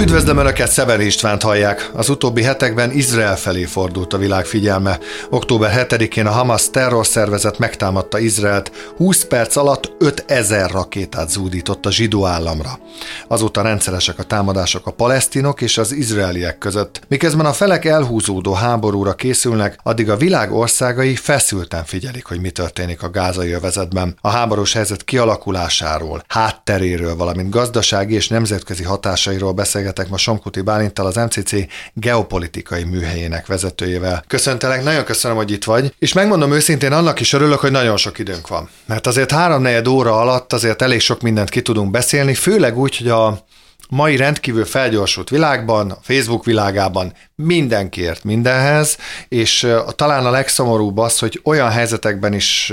Üdvözlöm Önöket, Szeber Istvánt hallják. Az utóbbi hetekben Izrael felé fordult a világ figyelme. Október 7-én a Hamas terrorszervezet megtámadta Izraelt, 20 perc alatt 5000 rakétát zúdított a zsidó államra. Azóta rendszeresek a támadások a palesztinok és az izraeliek között. Miközben a felek elhúzódó háborúra készülnek, addig a világ országai feszülten figyelik, hogy mi történik a gázai övezetben. A háborús helyzet kialakulásáról, hátteréről, valamint gazdasági és nemzetközi hatásairól beszél beszélgetek ma Somkuti Bálintal, az MCC geopolitikai műhelyének vezetőjével. Köszöntelek, nagyon köszönöm, hogy itt vagy, és megmondom őszintén, annak is örülök, hogy nagyon sok időnk van. Mert azért háromnegyed óra alatt azért elég sok mindent ki tudunk beszélni, főleg úgy, hogy a mai rendkívül felgyorsult világban, a Facebook világában mindenkiért mindenhez, és talán a legszomorúbb az, hogy olyan helyzetekben is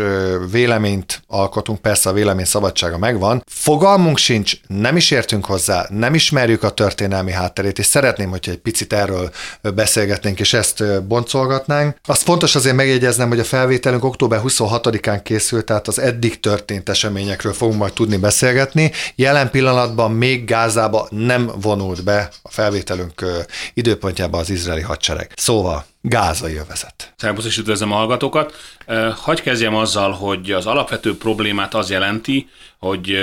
véleményt alkotunk, persze a vélemény szabadsága megvan, fogalmunk sincs, nem is értünk hozzá, nem ismerjük a történelmi hátterét, és szeretném, hogyha egy picit erről beszélgetnénk, és ezt boncolgatnánk. Azt fontos azért megjegyeznem, hogy a felvételünk október 26-án készült, tehát az eddig történt eseményekről fogunk majd tudni beszélgetni. Jelen pillanatban még Gázába nem vonult be a felvételünk időpontjába az izraeli hadsereg. Szóval gázai övezet. Szerbusz és üdvözlöm a hallgatókat. Hagy kezdjem azzal, hogy az alapvető problémát az jelenti, hogy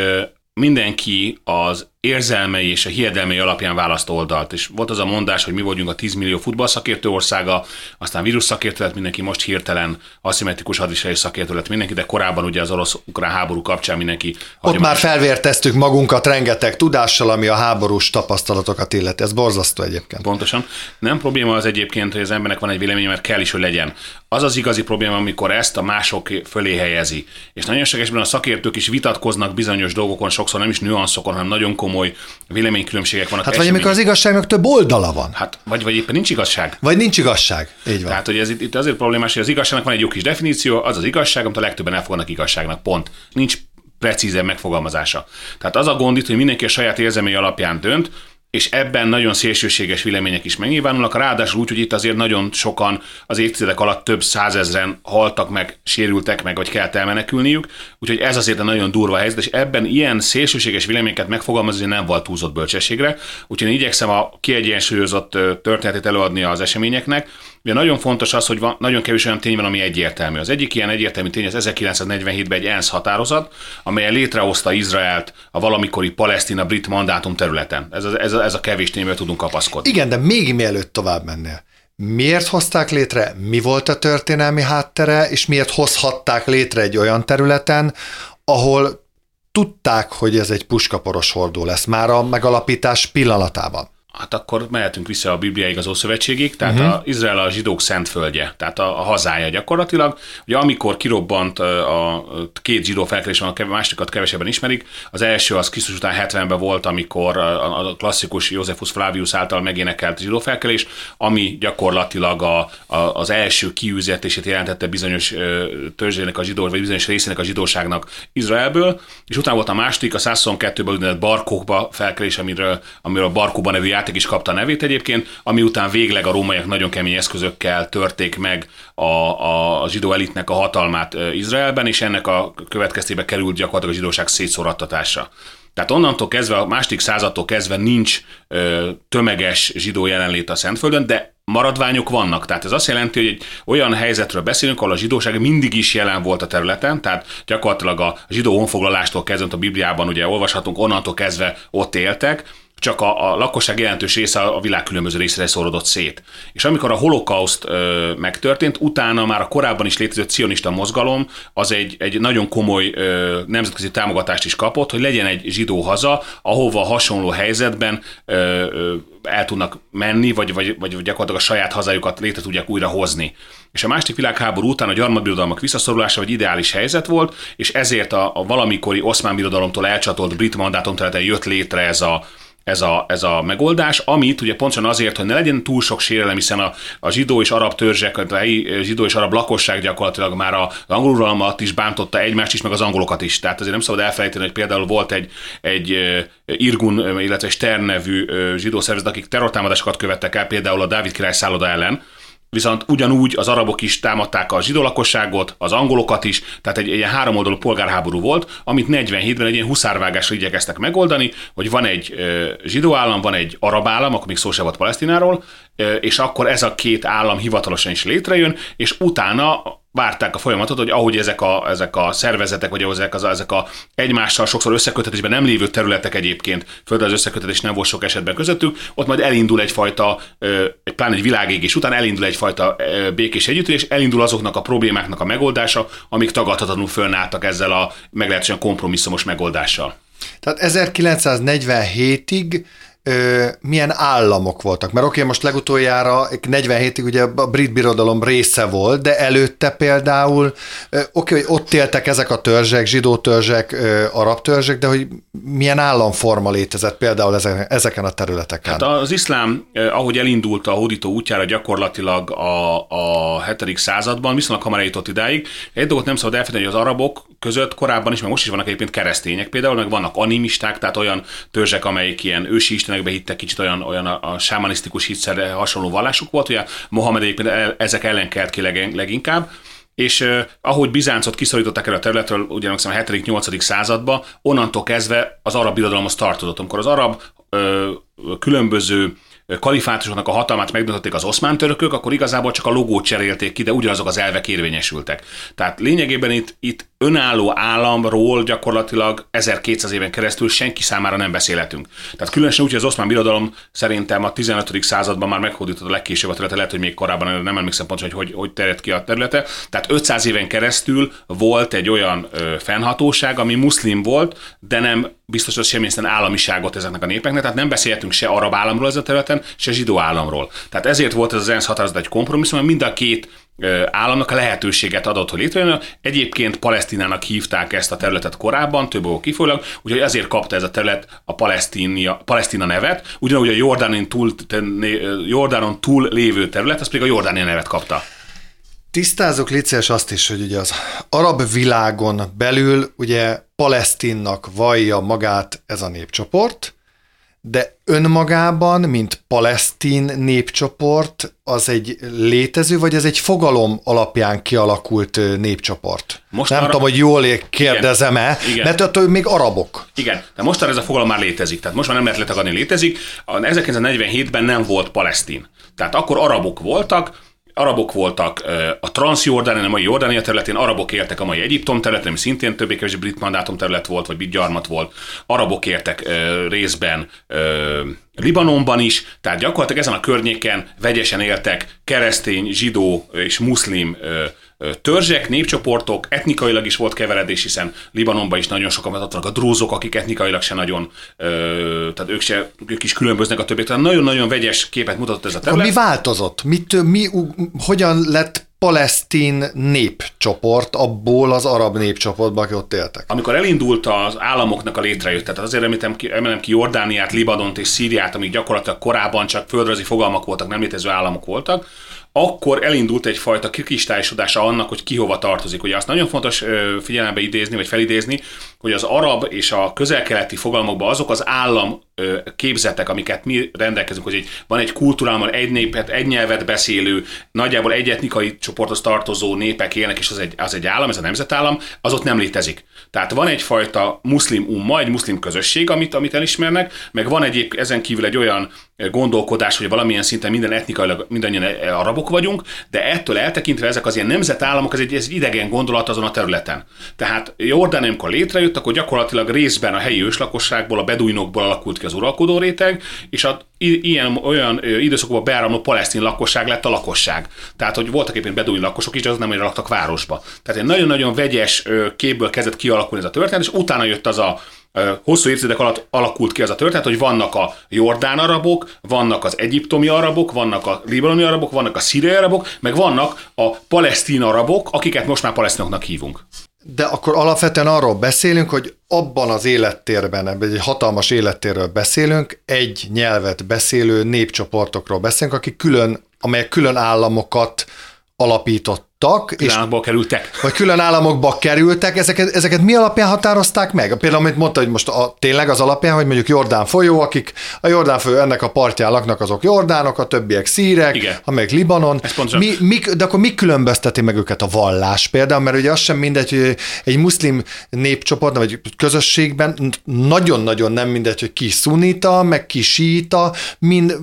mindenki az érzelmei és a hiedelmei alapján választ oldalt. És volt az a mondás, hogy mi vagyunk a 10 millió futballszakértő országa, aztán vírus szakértő lett mindenki, most hirtelen aszimmetrikus hadviselés szakértő lett mindenki, de korábban ugye az orosz-ukrán háború kapcsán mindenki. Ott már felvérteztük magunkat rengeteg tudással, ami a háborús tapasztalatokat illeti. Ez borzasztó egyébként. Pontosan. Nem probléma az egyébként, hogy az embernek van egy véleménye, mert kell is, hogy legyen. Az az igazi probléma, amikor ezt a mások fölé helyezi. És nagyon sok a szakértők is vitatkoznak bizonyos dolgokon, sokszor nem is nüanszokon, hanem nagyon komoly véleménykülönbségek vannak. Hát vagy amikor az igazságnak több oldala van. Hát vagy, vagy éppen nincs igazság. Vagy nincs igazság. Így van. Tehát, hogy ez itt, azért problémás, hogy az igazságnak van egy jó kis definíció, az az igazság, amit a legtöbben elfogadnak igazságnak. Pont. Nincs precízen megfogalmazása. Tehát az a gond itt, hogy mindenki a saját érzelmei alapján dönt, és ebben nagyon szélsőséges vélemények is megnyilvánulnak, ráadásul úgy, hogy itt azért nagyon sokan az évtizedek alatt több százezren haltak meg, sérültek meg, vagy kellett elmenekülniük, úgyhogy ez azért egy nagyon durva helyzet, és ebben ilyen szélsőséges véleményeket megfogalmazni nem volt túlzott bölcsességre, úgyhogy én igyekszem a kiegyensúlyozott történetét előadni az eseményeknek, Ugye nagyon fontos az, hogy van, nagyon kevés olyan tény van, ami egyértelmű. Az egyik ilyen egyértelmű tény az 1947-ben egy ENSZ határozat, amely létrehozta Izraelt a valamikori palesztina-brit mandátum területen. Ez a, ez a, ez a kevés tényből tudunk kapaszkodni. Igen, de még mielőtt tovább mennél. Miért hozták létre, mi volt a történelmi háttere, és miért hozhatták létre egy olyan területen, ahol tudták, hogy ez egy puskaporos hordó lesz már a megalapítás pillanatában hát akkor mehetünk vissza a Bibliáig az Ószövetségig, tehát uh-huh. a Izrael a zsidók szentföldje, tehát a, a hazája gyakorlatilag. Ugye amikor kirobbant a két zsidó felkelés a másikat kevesebben ismerik, az első az Krisztus után 70-ben volt, amikor a, a klasszikus Józefus Flavius által megénekelt zsidó felkelés, ami gyakorlatilag a, a, az első kiűzetését jelentette bizonyos törzsének a zsidó, vagy bizonyos részének a zsidóságnak Izraelből, és utána volt a második, a 122-ben úgynevezett Barkokba felkelés, amiről, amiről a Barkóba nevű játék is kapta a nevét egyébként, ami után végleg a rómaiak nagyon kemény eszközökkel törték meg a, a zsidó elitnek a hatalmát Izraelben, és ennek a következtében került gyakorlatilag a zsidóság szétszorattatása. Tehát onnantól kezdve, a második századtól kezdve nincs ö, tömeges zsidó jelenlét a Szentföldön, de maradványok vannak. Tehát ez azt jelenti, hogy egy olyan helyzetről beszélünk, ahol a zsidóság mindig is jelen volt a területen, tehát gyakorlatilag a zsidó honfoglalástól kezdve a Bibliában ugye olvashatunk, onnantól kezdve ott éltek, csak a, a lakosság jelentős része a világ különböző részére szorodott szét. És amikor a holokauszt ö, megtörtént, utána már a korábban is létező cionista mozgalom az egy, egy nagyon komoly ö, nemzetközi támogatást is kapott, hogy legyen egy zsidó haza, ahova hasonló helyzetben ö, el tudnak menni, vagy, vagy, vagy gyakorlatilag a saját hazájukat létre tudják újra hozni. És a második világháború után a gyarmatbirodalmak visszaszorulása egy ideális helyzet volt, és ezért a, a valamikori oszmán birodalomtól elcsatolt brit mandátum területen jött létre ez a, ez a, ez a megoldás, amit ugye pontosan azért, hogy ne legyen túl sok sérelem, hiszen a, a zsidó és arab törzsek, a helyi zsidó és arab lakosság gyakorlatilag már az angol uralmat is bántotta egymást is, meg az angolokat is. Tehát azért nem szabad elfelejteni, hogy például volt egy, egy Irgun, illetve Stern nevű zsidó szervezet, akik terrortámadásokat követtek el, például a Dávid király szálloda ellen, viszont ugyanúgy az arabok is támadták a zsidó lakosságot, az angolokat is, tehát egy, egy ilyen háromoldalú polgárháború volt, amit 47-ben egy ilyen huszárvágásra igyekeztek megoldani, hogy van egy ö, zsidó állam, van egy arab állam, akkor még szó se volt Palesztináról, ö, és akkor ez a két állam hivatalosan is létrejön, és utána várták a folyamatot, hogy ahogy ezek a, ezek a szervezetek, vagy ezek, az, ezek a egymással sokszor összekötetésben nem lévő területek egyébként, földrajz összekötetés nem volt sok esetben közöttük, ott majd elindul egyfajta, egy pláne egy világégés után elindul egyfajta békés együttélés, elindul azoknak a problémáknak a megoldása, amik tagadhatatlanul fölnáltak ezzel a meglehetősen kompromisszumos megoldással. Tehát 1947-ig ö, milyen államok voltak. Mert oké, okay, most legutoljára 47-ig ugye a brit birodalom része volt, de előtte például, oké, okay, hogy ott éltek ezek a törzsek, zsidó törzsek, arab törzsek, de hogy milyen államforma létezett például ezeken a területeken? Hát az iszlám, ahogy elindult a hódító útjára gyakorlatilag a, a 7. században, viszonylag hamar eljutott idáig. Egy dolgot nem szabad elfelejteni, hogy az arabok között korábban is, meg most is vannak egyébként keresztények például, meg vannak animisták, tehát olyan törzsek, amelyik ilyen ősi istenekbe hittek, kicsit olyan, olyan a, a sámanisztikus hitszerre hasonló vallásuk volt, ugye Mohamed egyébként ezek ellen kelt ki leginkább, és uh, ahogy Bizáncot kiszorították el a területről, ugye a 7.-8. században, onnantól kezdve az arab birodalomhoz tartozott. Amikor az arab uh, különböző kalifátusoknak a hatalmát megdöntötték az oszmán törökök, akkor igazából csak a logót cserélték ki, de ugyanazok az elvek érvényesültek. Tehát lényegében itt, itt önálló államról gyakorlatilag 1200 éven keresztül senki számára nem beszélhetünk. Tehát különösen úgy, hogy az oszmán birodalom szerintem a 15. században már meghódított a legkésőbb a területe, lehet, hogy még korábban nem emlékszem pontosan, hogy, hogy hogy terjedt ki a területe. Tehát 500 éven keresztül volt egy olyan ö, fennhatóság, ami muszlim volt, de nem biztos, hogy semmilyen államiságot ezeknek a népeknek, tehát nem beszélhetünk se arab államról ezen a területen, se zsidó államról. Tehát ezért volt ez az ENSZ határozat egy kompromisszum, mind a két államnak a lehetőséget adott, hogy létrejön. Egyébként Palesztinának hívták ezt a területet korábban, több okból kifolyólag, úgyhogy ezért kapta ez a terület a Palesztina nevet, ugyanúgy a Jordánon túl, Jordánon túl lévő terület, az pedig a Jordánia nevet kapta. Tisztázok Licés azt is, hogy ugye az arab világon belül ugye Palesztinnak vallja magát ez a népcsoport, de önmagában, mint palesztin népcsoport, az egy létező, vagy ez egy fogalom alapján kialakult népcsoport? Most Nem arra... tudom, hogy jól kérdezem-e, Igen. mert attól még arabok. Igen, de most ez a fogalom már létezik, tehát most már nem lehet letagadni, létezik. 1947-ben nem volt palesztin. Tehát akkor arabok voltak, arabok voltak a Transjordán, a mai Jordánia területén, arabok éltek a mai Egyiptom területén, ami szintén többé kevésbé brit mandátum terület volt, vagy brit gyarmat volt, arabok éltek részben Libanonban is, tehát gyakorlatilag ezen a környéken vegyesen éltek keresztény, zsidó és muszlim törzsek, népcsoportok, etnikailag is volt keveredés, hiszen Libanonban is nagyon sokan vannak a drózok, akik etnikailag se nagyon, tehát ők, se, ők is különböznek a többiek, tehát nagyon-nagyon vegyes képet mutatott ez a terület. Mi változott? Mit, mi, hogyan lett palesztin népcsoport abból az arab népcsoportból, akik ott éltek. Amikor elindult az államoknak a létrejött, tehát azért említem ki, emelem ki Jordániát, Libanont és Szíriát, amik gyakorlatilag korábban csak földrajzi fogalmak voltak, nem létező államok voltak, akkor elindult egyfajta kristályosodása annak, hogy ki hova tartozik. Ugye azt nagyon fontos figyelembe idézni, vagy felidézni, hogy az arab és a közelkeleti fogalmakban azok az állam képzetek, amiket mi rendelkezünk, hogy van egy kultúrában egy népet, egy nyelvet beszélő, nagyjából egy etnikai csoporthoz tartozó népek élnek, és az egy, az egy állam, ez a nemzetállam, az ott nem létezik. Tehát van egyfajta muszlim umma, egy muszlim közösség, amit, amit elismernek, meg van egyéb ezen kívül egy olyan gondolkodás, hogy valamilyen szinten minden etnikailag mindannyian arabok vagyunk, de ettől eltekintve ezek az ilyen nemzetállamok, ez egy, ez egy idegen gondolat azon a területen. Tehát Jordán, amikor létrejött, akkor gyakorlatilag részben a helyi őslakosságból, a beduinokból alakult ki az uralkodó réteg, és a ilyen olyan időszakban beáramló palesztin lakosság lett a lakosság. Tehát, hogy voltak éppen beduin lakosok is, az nem olyan laktak városba. Tehát egy nagyon-nagyon vegyes képből kezdett kialakulni ez a történet, és utána jött az a hosszú évtizedek alatt alakult ki az a történet, hogy vannak a jordán arabok, vannak az egyiptomi arabok, vannak a libanoni arabok, vannak a szíriai arabok, meg vannak a palesztin arabok, akiket most már palesztinoknak hívunk. De akkor alapvetően arról beszélünk, hogy abban az élettérben, egy hatalmas élettérről beszélünk, egy nyelvet beszélő népcsoportokról beszélünk, akik külön, amelyek külön államokat alapítottak, és kerültek. Vagy külön államokba kerültek, ezeket, ezeket mi alapján határozták meg? Például, amit mondta, hogy most a, tényleg az alapján, hogy mondjuk Jordán folyó, akik a Jordán folyó ennek a partján laknak, azok jordánok, a többiek szírek, Igen. amelyek Libanon. Mi, mi, de akkor mi különbözteti meg őket a vallás például? Mert ugye az sem mindegy, hogy egy muszlim népcsoport, vagy közösségben nagyon-nagyon nem mindegy, hogy ki szunita, meg ki síta, mind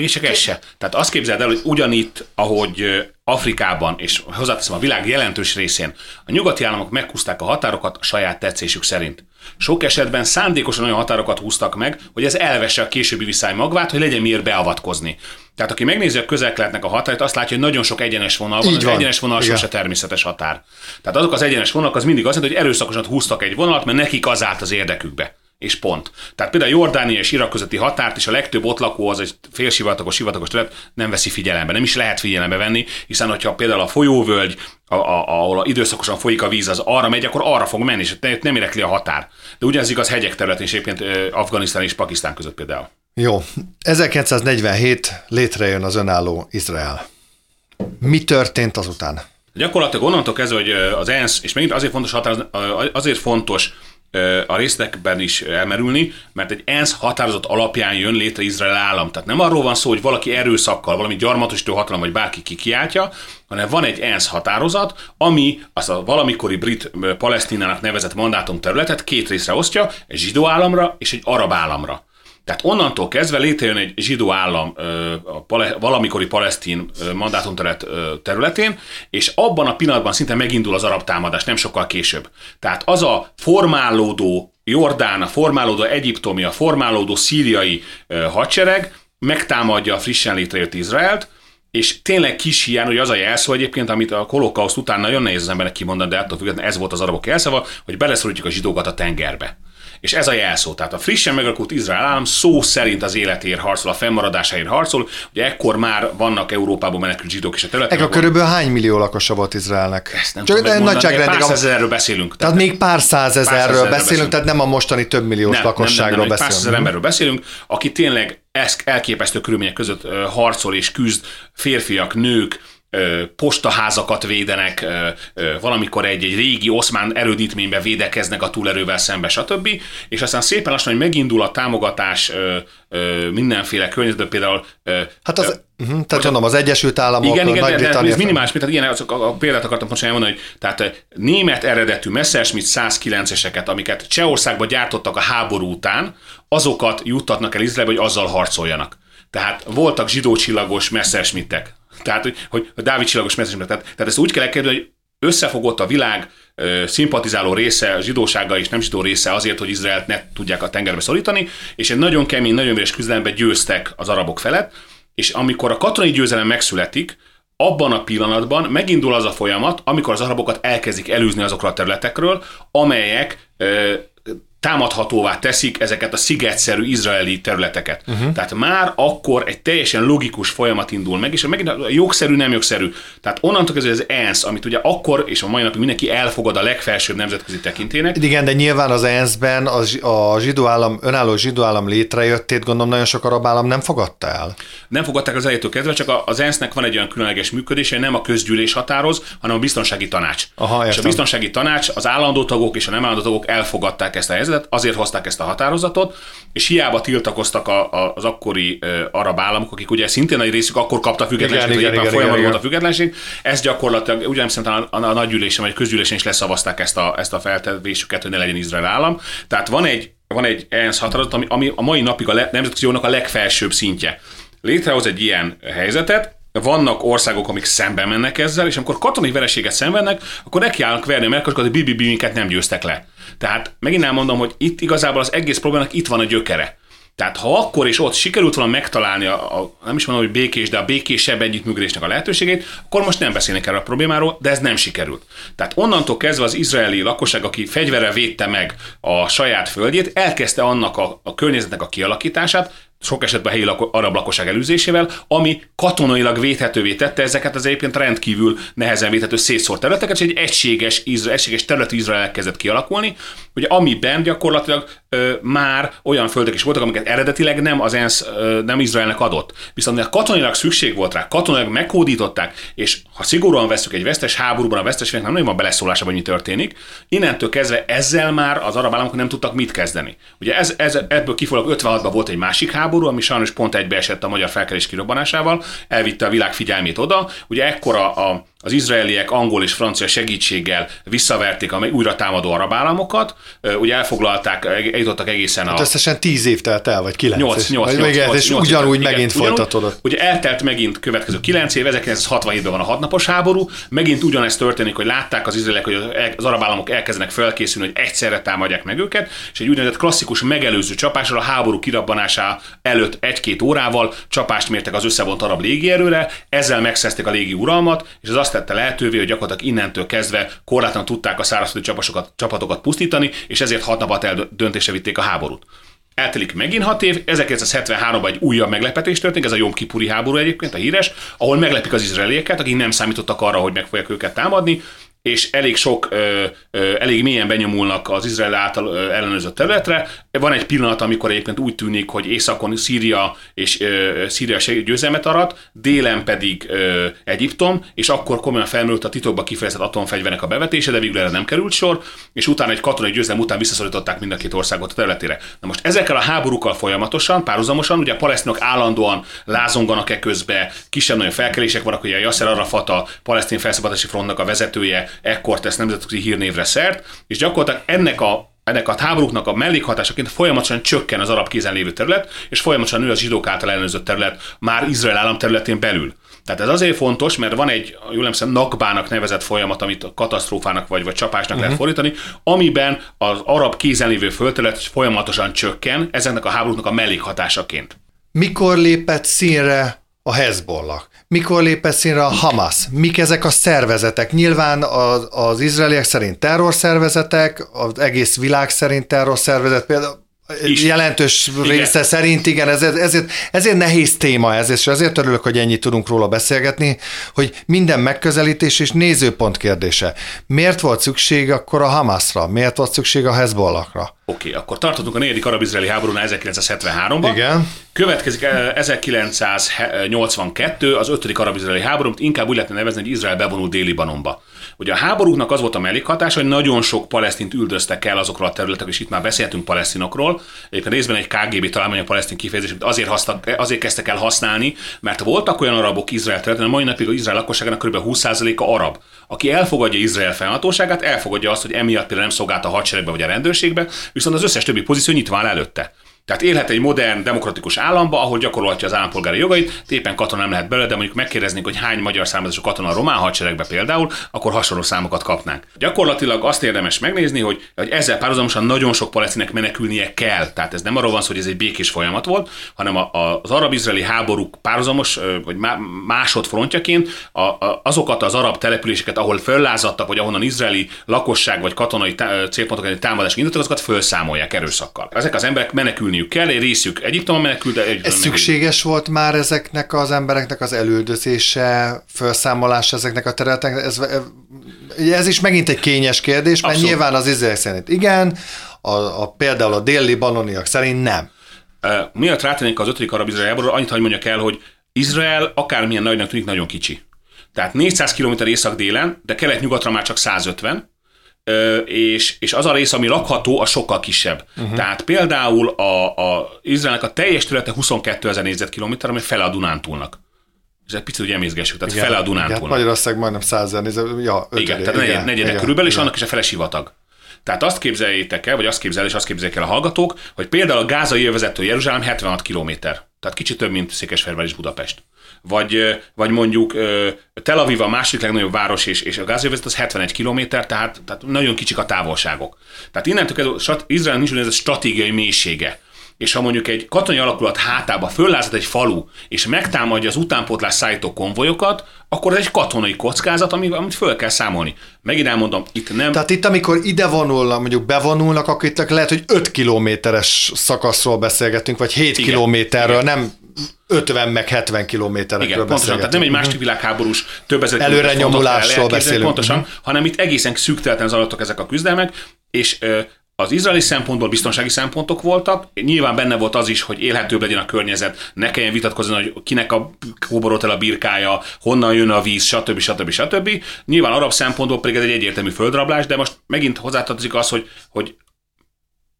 én csak ez se. Tehát azt képzeld el, hogy ugyanitt, ahogy Afrikában, és hozzáteszem a világ jelentős részén, a nyugati államok meghúzták a határokat a saját tetszésük szerint. Sok esetben szándékosan olyan határokat húztak meg, hogy ez elvesse a későbbi viszály magvát, hogy legyen miért beavatkozni. Tehát aki megnézi a közelkeletnek a határait, azt látja, hogy nagyon sok egyenes vonal van, az egyenes vonal Igen. sose természetes határ. Tehát azok az egyenes vonalak az mindig azt jelenti, hogy erőszakosan húztak egy vonalat, mert nekik az állt az érdekükbe és pont. Tehát például Jordánia és Irak közötti határt is a legtöbb ott lakó az egy félsivatagos, sivatagos terület nem veszi figyelembe, nem is lehet figyelembe venni, hiszen hogyha például a folyóvölgy, a, a, ahol a időszakosan folyik a víz, az arra megy, akkor arra fog menni, és nem érekli a határ. De ugyanez igaz hegyek területén, és egyébként Afganisztán és Pakisztán között például. Jó. 1947 létrejön az önálló Izrael. Mi történt azután? Gyakorlatilag onnantól kezdve, hogy az ENSZ, és megint azért fontos, határoz, azért fontos a részletekben is elmerülni, mert egy ENSZ határozat alapján jön létre Izrael állam. Tehát nem arról van szó, hogy valaki erőszakkal, valami gyarmatosító hatalom, vagy bárki kikiáltja, hanem van egy ENSZ határozat, ami azt a valamikori brit Palesztinának nevezett mandátum területet két részre osztja, egy zsidó államra és egy arab államra. Tehát onnantól kezdve létrejön egy zsidó állam a pale, valamikori palesztin mandátumterület területén, és abban a pillanatban szinte megindul az arab támadás, nem sokkal később. Tehát az a formálódó Jordán, a formálódó egyiptomi, a formálódó szíriai hadsereg megtámadja a frissen létrejött Izraelt, és tényleg kis hiány, hogy az a jelszó egyébként, amit a holokauszt után nagyon nehéz az embernek kimondani, de attól függetlenül ez volt az arabok jelszava, hogy beleszorítjuk a zsidókat a tengerbe. És ez a jelszó. Tehát a frissen megalakult Izrael állam szó szerint az életéért harcol, a fennmaradásáért harcol. Ugye ekkor már vannak Európában menekült zsidók és a területen. Ekkor körülbelül hány millió lakosa volt Izraelnek? Ezt nem Csak tudom nagyságrendig. Pár százezerről beszélünk. Tehát, tehát még pár százezerről beszélünk, beszélünk, tehát nem a mostani több milliós nem, lakosságról nem, nem, nem, beszélünk. Pár emberről beszélünk, aki tényleg elképesztő körülmények között harcol és küzd, férfiak, nők, postaházakat védenek, valamikor egy-egy régi oszmán erődítménybe védekeznek a túlerővel szembe, stb. És aztán szépen lassan, hogy megindul a támogatás mindenféle környezetben, például... Hát az, uh-huh, tehát mondom, az Egyesült Államok, igen, igen, Nagy-Britannia... Ez minimális, tehát ilyen, azok a, a példát akartam most elmondani, hogy tehát német eredetű Messerschmitt 109-eseket, amiket Csehországban gyártottak a háború után, azokat juttatnak el Izraelbe, hogy azzal harcoljanak. Tehát voltak zsidó csillagos Messerschmittek, tehát, hogy, hogy a Dávid csillagos messzesben. Tehát, tehát ezt úgy kell elkerülni, hogy összefogott a világ ö, szimpatizáló része, a zsidósága és nem zsidó része azért, hogy Izraelt ne tudják a tengerbe szorítani, és egy nagyon kemény, nagyon véres küzdelemben győztek az arabok felett, és amikor a katonai győzelem megszületik, abban a pillanatban megindul az a folyamat, amikor az arabokat elkezdik elűzni azokról a területekről, amelyek ö, támadhatóvá teszik ezeket a szigetszerű izraeli területeket. Uh-huh. Tehát már akkor egy teljesen logikus folyamat indul meg, és megint a jogszerű, nem jogszerű. Tehát onnantól kezdve az ENSZ, amit ugye akkor és a mai napig mindenki elfogad a legfelsőbb nemzetközi tekintének. Igen, de nyilván az ENSZ-ben az, a zsidó állam, önálló zsidó állam létrejöttét gondolom nagyon sok arab állam nem fogadta el. Nem fogadták az elejétől kezdve, csak az ENSZ-nek van egy olyan különleges működése, nem a közgyűlés határoz, hanem a biztonsági tanács. Aha, és a biztonsági tanács, az állandó tagok és a nem állandó tagok elfogadták ezt a helyzetet, helyzet, azért hozták ezt a határozatot, és hiába tiltakoztak a, a, az akkori uh, arab államok, akik ugye szintén egy részük akkor kapta függetlenséget, igen, éppen folyamatban volt a függetlenség, ez gyakorlatilag, ugye nem szerintem a, a, a nagygyűlésen vagy a közgyűlésen is leszavazták ezt a, ezt a feltevésüket, hogy ne legyen Izrael állam. Tehát van egy, van egy ENSZ határozat, ami, ami a mai napig a le, nemzetközi a legfelsőbb szintje. Létrehoz egy ilyen helyzetet, vannak országok, amik szembe mennek ezzel, és amikor katonai vereséget szenvednek, akkor nekiállnak verni a melkasokat, hogy bibi minket nem győztek le. Tehát megint elmondom, hogy itt igazából az egész problémának itt van a gyökere. Tehát ha akkor és ott sikerült volna megtalálni, a, a, nem is mondom, hogy békés, de a békésebb együttműködésnek a lehetőségét, akkor most nem beszélnek erről a problémáról, de ez nem sikerült. Tehát onnantól kezdve az izraeli lakosság, aki fegyverrel védte meg a saját földjét, elkezdte annak a, a környezetnek a kialakítását, sok esetben helyi lako- arab lakosság előzésével, ami katonailag védhetővé tette ezeket az egyébként rendkívül nehezen védhető szétszórt területeket, és egy egységes, egységes területi Izrael kezdett kialakulni, ugye amiben gyakorlatilag már olyan földek is voltak, amiket eredetileg nem az ENSZ nem Izraelnek adott. Viszont a katonailag szükség volt rá, katonailag meghódították, és ha szigorúan veszük egy vesztes háborúban, a vesztes nem nagyon van beleszólása, hogy mi történik, innentől kezdve ezzel már az arab államok nem tudtak mit kezdeni. Ugye ez, ez ebből kifolyólag 56-ban volt egy másik háború, ami sajnos pont egybeesett a magyar felkelés kirobbanásával, elvitte a világ figyelmét oda. Ugye ekkora a, az izraeliek angol és francia segítséggel visszaverték a újra támadó arab államokat, ugye elfoglalták, eljutottak egészen hát a... összesen tíz év telt el, vagy kilenc. 8, 8, 8, 8, 8, és 8, ugyanúgy igen, megint ugyanúgy, folytatódott. Ugye eltelt megint következő kilenc év, 1967-ben van a hatnapos háború, megint ugyanezt történik, hogy látták az izraeliek, hogy az arab államok elkezdenek felkészülni, hogy egyszerre támadják meg őket, és egy úgynevezett klasszikus megelőző csapásra a háború kirabbanása előtt egy-két órával csapást mértek az összevont arab légierőre, ezzel megszerzték a légi uralmat, és az azt tette lehetővé, hogy gyakorlatilag innentől kezdve korlátlan tudták a szárazföldi csapatokat, csapatokat pusztítani, és ezért hat napot el döntésre vitték a háborút. Eltelik megint hat év, 1973-ban egy újabb meglepetés történik, ez a Jom Kipuri háború egyébként, a híres, ahol meglepik az izraelieket, akik nem számítottak arra, hogy meg fogják őket támadni, és elég sok, elég mélyen benyomulnak az Izrael által ö, ellenőrzött területre. Van egy pillanat, amikor egyébként úgy tűnik, hogy északon Szíria és ö, Szíria győzelmet arat, délen pedig Egyiptom, és akkor komolyan felmerült a titokba kifejezett atomfegyvernek a bevetése, de végül erre nem került sor, és utána egy katonai győzelem után visszaszorították mind a két országot a területére. Na most ezekkel a háborúkkal folyamatosan, párhuzamosan, ugye a palesztinok állandóan lázonganak e közbe, kisebb-nagyobb felkelések vannak, ugye a Yasser Arafat, a palesztin felszabadítási frontnak a vezetője, ekkor tesz nemzetközi hírnévre szert, és gyakorlatilag ennek a ennek a háborúknak a mellékhatásaként folyamatosan csökken az arab kézen lévő terület, és folyamatosan nő az zsidók által ellenőrzött terület már Izrael állam területén belül. Tehát ez azért fontos, mert van egy, jól emlékszem, nakbának nevezett folyamat, amit katasztrófának vagy, vagy csapásnak uh-huh. lehet fordítani, amiben az arab kézen lévő földterület folyamatosan csökken, ezeknek a háborúknak a mellékhatásaként. Mikor lépett színre a Hezbollah? Mikor lépett színre a Hamas? Mik ezek a szervezetek? Nyilván az, az izraeliek szerint terrorszervezetek, az egész világ szerint terrorszervezet, például is. jelentős igen. része szerint, igen, ezért, ezért, ezért nehéz téma ez, és azért örülök, hogy ennyit tudunk róla beszélgetni, hogy minden megközelítés és nézőpont kérdése. Miért volt szükség akkor a Hamasra? Miért volt szükség a Hezbollahra? Oké, okay, akkor tartottunk a negyedik arab-izraeli háborúnál 1973-ban. Igen. Következik 1982, eh, az ötödik arab-izraeli háború, inkább úgy lehetne nevezni, hogy Izrael bevonul Dél-Libanonba. Ugye a háborúknak az volt a mellékhatása, hogy nagyon sok palesztint üldöztek el azokról a területekről, és itt már beszéltünk palesztinokról. Egyébként részben egy KGB találmány a palesztin kifejezés, amit azért, hasztak, azért kezdtek el használni, mert voltak olyan arabok Izrael területen, a mai napig az Izrael lakosságának kb. 20%-a arab. Aki elfogadja Izrael fennhatóságát, elfogadja azt, hogy emiatt például nem szolgált a hadseregbe vagy a rendőrségbe, viszont az összes többi pozíció nyitva áll előtte. Tehát élhet egy modern, demokratikus államba, ahol gyakorolhatja az állampolgári jogait, éppen katona nem lehet belőle, de mondjuk megkérdeznénk, hogy hány magyar származású katona a román hadseregbe például, akkor hasonló számokat kapnánk. Gyakorlatilag azt érdemes megnézni, hogy, hogy ezzel párhuzamosan nagyon sok palesztinek menekülnie kell. Tehát ez nem arról van szó, hogy ez egy békés folyamat volt, hanem a, a, az arab-izraeli háborúk párhuzamos, vagy másodfrontjaként a, a, azokat az arab településeket, ahol föllázadtak, vagy ahonnan izraeli lakosság vagy katonai tá- célpontok támadás indítottak, azokat felszámolják erőszakkal. Ezek az emberek menekülni menekülniük kell, egy részük Egyiptom menekült, de egy Ez szükséges volt már ezeknek az embereknek az elüldözése, felszámolása ezeknek a területeknek? Ez, ez is megint egy kényes kérdés, mert Abszolút. nyilván az izrael szerint igen, a, a, például a déli banoniak szerint nem. Uh, miatt rátennénk az ötödik arab izrael annyit hagy mondjak el, hogy Izrael akármilyen nagynak tűnik, nagyon kicsi. Tehát 400 km észak-délen, de kelet-nyugatra már csak 150, és, és az a rész, ami lakható, a sokkal kisebb. Uh-huh. Tehát például a, a Izraelnek a teljes területe 22 ezer négyzetkilométer, ami fele a Dunántúlnak. Ez egy picit ugye emészgessük, tehát igen, fele a Dunántúlnak. Igen, Magyarország majdnem 100 ezer négyzet, ja, ötödé, igen, tehát negyed, negyede igen, körülbelül, és annak is a fele sivatag. Tehát azt képzeljétek el, vagy azt képzel, és azt képzeljék el a hallgatók, hogy például a gázai jövezető Jeruzsálem 76 kilométer. Tehát kicsit több, mint Székesfehérvár és Budapest vagy, vagy mondjuk Tel Aviv a másik legnagyobb város, és, és a gázövezet az 71 km, tehát, tehát nagyon kicsik a távolságok. Tehát innentől kezdve Izrael nincs ez a stratégiai mélysége. és ha mondjuk egy katonai alakulat hátába föllázad egy falu, és megtámadja az utánpótlás szállító konvojokat, akkor ez egy katonai kockázat, amit föl kell számolni. Megint elmondom, itt nem... Tehát itt, amikor ide vonulnak, mondjuk bevonulnak, akkor itt lehet, hogy 5 kilométeres szakaszról beszélgetünk, vagy 7 igen, kilométerről, igen. nem 50 meg 70 kilométerekről Igen, pontosan, tehát nem egy második világháborús több ezer Előre nyomulásról beszélünk. Pontosan, uh-huh. hanem itt egészen szüktelten zajlottak ezek a küzdelmek, és az izraeli szempontból biztonsági szempontok voltak, nyilván benne volt az is, hogy élhetőbb legyen a környezet, ne kelljen vitatkozni, hogy kinek a kóborolt el a birkája, honnan jön a víz, stb. stb. stb. Nyilván arab szempontból pedig ez egy egyértelmű földrablás, de most megint hozzátartozik az, hogy, hogy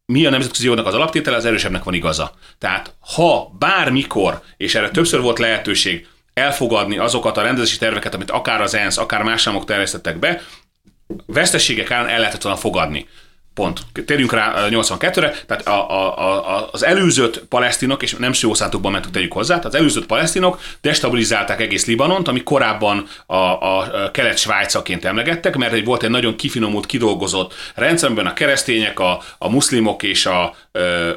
mi a nemzetközi jognak az alaptétele, az erősebbnek van igaza. Tehát ha bármikor, és erre többször volt lehetőség, elfogadni azokat a rendezési terveket, amit akár az ENSZ, akár más államok terjesztettek be, veszteségek ellen el lehetett volna fogadni. Pont. Térjünk rá 82-re, tehát a, a, a, az előzött palesztinok, és nem szószántukban mentünk tegyük hozzá, tehát az előzött palesztinok destabilizálták egész Libanont, ami korábban a, a kelet svájcaként emlegettek, mert egy volt egy nagyon kifinomult, kidolgozott rendszer, amiben a keresztények, a, a muszlimok és a,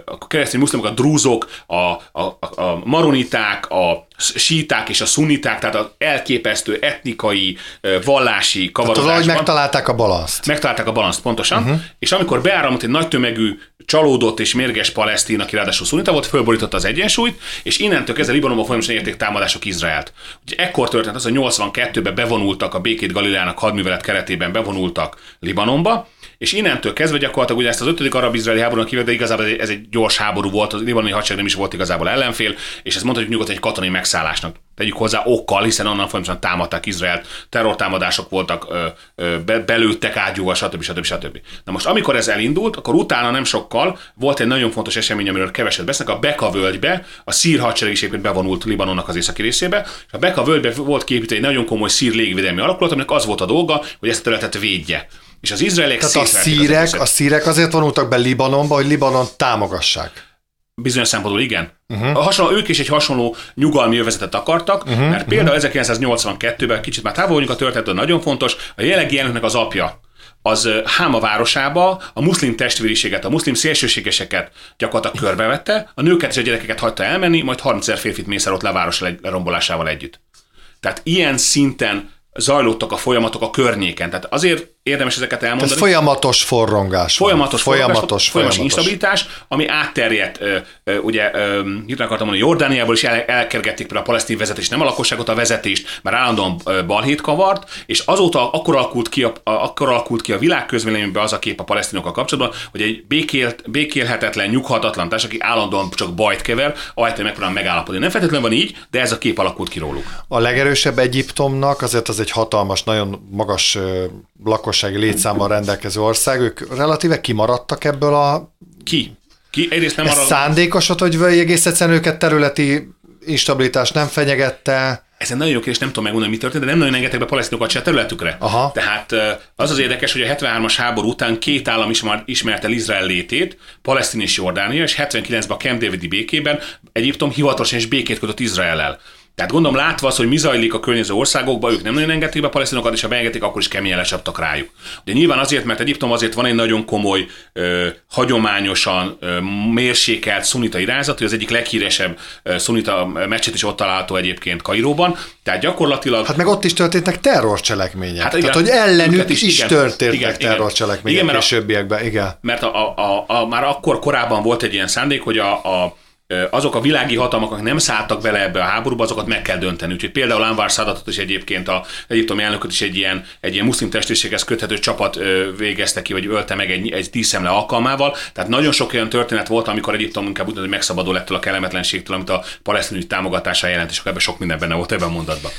a keresztény muszlimok, a drúzok, a, a, a maroniták, a síták és a szuniták, tehát az elképesztő etnikai, vallási kavarozásban. Tehát megtalálták a balanszt. Megtalálták a balanszt, pontosan. Uh-huh. És amikor beáramlott egy nagy tömegű, csalódott és mérges palesztin, aki ráadásul szunita volt, fölborította az egyensúlyt, és innentől kezdve Libanonban folyamatosan érték támadások Izraelt. Ugye ekkor történt az, hogy 82-ben bevonultak a békét Galileának hadművelet keretében bevonultak Libanonba, és innentől kezdve gyakorlatilag ugye ezt az ötödik arab-izraeli háborúnak hívják, de igazából ez egy, gyors háború volt, az libanoni hadsereg nem is volt igazából ellenfél, és ezt mondhatjuk nyugodtan egy katonai megszállásnak. Tegyük hozzá okkal, hiszen onnan folyamatosan támadták Izraelt, terrortámadások voltak, ö, ö, be, belőttek ágyúval, stb. stb. stb. Na most, amikor ez elindult, akkor utána nem sokkal volt egy nagyon fontos esemény, amiről keveset beszélnek, a Beka völgybe, a szír hadsereg is éppen bevonult Libanonnak az északi részébe, és a Beka völgybe volt képítve egy nagyon komoly szír légvédelmi alakulat, aminek az volt a dolga, hogy ezt a területet védje. És az izraeliek Tehát a szírek, a szírek azért vonultak be Libanonba, hogy Libanon támogassák. Bizonyos szempontból igen. Uh-huh. A hasonló, ők is egy hasonló nyugalmi övezetet akartak, uh-huh. mert például uh-huh. 1982-ben, kicsit már távol vagyunk a történetől, nagyon fontos, a jelenlegi elnöknek az apja, az Háma városába a muszlim testvériséget, a muszlim szélsőségeseket gyakorlatilag körbevette, a nőket és a gyerekeket hagyta elmenni, majd 30 ezer férfit mészárolt le a város lerombolásával együtt. Tehát ilyen szinten zajlottak a folyamatok a környéken. Tehát azért érdemes ezeket elmondani. Ez folyamatos forrongás. Folyamatos, folyamatos, folyamatos, folyamatos instabilitás, ami átterjedt, ugye, hirtelen akartam mondani, Jordániából is el, elkergették például a palesztin vezetést, nem a lakosságot, a vezetést, mert állandóan balhét kavart, és azóta akkor alakult ki a, akkor alakult ki a világ közvéleményben az a kép a palesztinokkal kapcsolatban, hogy egy békélt, békélhetetlen, nyughatatlan társ, aki állandóan csak bajt kever, ahelyett, megpróbál megállapodni. Nem feltétlenül van így, de ez a kép alakult ki róluk. A legerősebb Egyiptomnak azért az egy hatalmas, nagyon magas lakossági létszámmal rendelkező ország, ők relatíve kimaradtak ebből a... Ki? Ki? Egyrészt nem arra... szándékos, hogy egész egyszerűen őket területi instabilitás nem fenyegette. Ez egy nagyon jó kérdés, nem tudom megmondani, mi történt, de nem nagyon engedtek be palesztinokat se területükre. Aha. Tehát az az érdekes, hogy a 73-as háború után két állam is már ismerte el Izrael létét, Palesztin és Jordánia, és 79-ben a Camp Davidi békében Egyiptom hivatalosan is békét kötött Izraellel. Tehát gondolom látva az, hogy mi zajlik a környező országokban, ők nem nagyon engedték be a palesztinokat, és ha beengedték, akkor is keményen lecsaptak rájuk. De nyilván azért, mert Egyiptom azért van egy nagyon komoly, ö, hagyományosan ö, mérsékelt szunita irányzat, hogy az egyik leghíresebb ö, szunita meccset is ott található egyébként Kairóban. Tehát gyakorlatilag... Hát meg ott is történtek terrorcselekmények. Hát igen, Tehát, hogy ellenük is, is igen, történtek igen, terrorcselekmények igen, későbbiekben. Igen. Mert a, a, a, a, már akkor korábban volt egy ilyen szándék, hogy a, a azok a világi hatalmak, akik nem szálltak vele ebbe a háborúba, azokat meg kell dönteni. Úgyhogy például Anwar Sadatot is egyébként a egyiptomi elnököt is egy ilyen, egy ilyen muszlim testvérséghez köthető csapat végezte ki, vagy ölte meg egy, egy tízszemle alkalmával. Tehát nagyon sok olyan történet volt, amikor Egyiptom inkább úgy, hogy megszabadul ettől a kellemetlenségtől, amit a palesztin támogatása jelent, és ebben sok minden benne volt ebben a mondatban.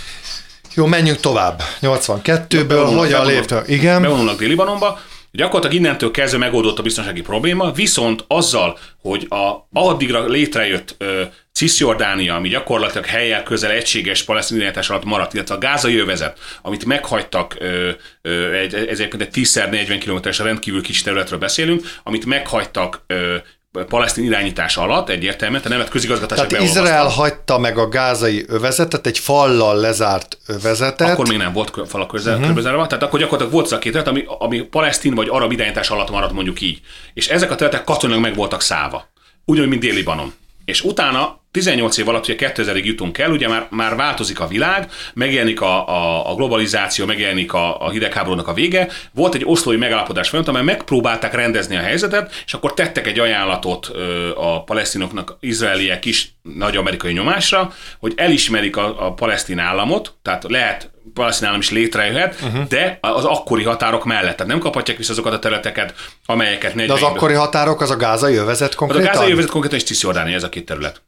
Jó, menjünk tovább. 82-ből hogyan lépte? Igen. Bevonulnak Dél-Libanonba, Gyakorlatilag innentől kezdve megoldott a biztonsági probléma, viszont azzal, hogy a addigra létrejött ö, Cisjordánia, ami gyakorlatilag helyel közel egységes palesztin alatt maradt, illetve a gázai övezet, amit meghagytak, ö, ö, egy, ez egy 10x40 km-es rendkívül kis területről beszélünk, amit meghagytak ö, palesztin irányítás alatt egyértelműen, a nemet közigazgatás. Tehát Izrael hagyta meg a gázai övezetet, egy fallal lezárt övezetet. Akkor még nem volt fal közel, uh-huh. közel, tehát akkor gyakorlatilag volt az a két terület, ami, ami palesztin vagy arab irányítás alatt maradt mondjuk így. És ezek a területek katonailag meg voltak száva. ugyanúgy, mint Dél-Libanon. És utána 18 év alatt, ugye 2000-ig jutunk el, ugye már, már változik a világ, megjelenik a, a, a globalizáció, megjelenik a, a hidegháborúnak a vége. Volt egy oszlói megállapodás folyamat, amely megpróbálták rendezni a helyzetet, és akkor tettek egy ajánlatot a palesztinoknak, izraeliek is nagy amerikai nyomásra, hogy elismerik a, a palesztin államot, tehát lehet palesztin állam is létrejöhet, uh-huh. de az akkori határok mellett. Tehát nem kaphatják vissza azokat a területeket, amelyeket 40 De az akkori határok, az a gázai övezet konkrétan? Az a gázai övezet konkrétan és Cisjordánia, ez a két terület.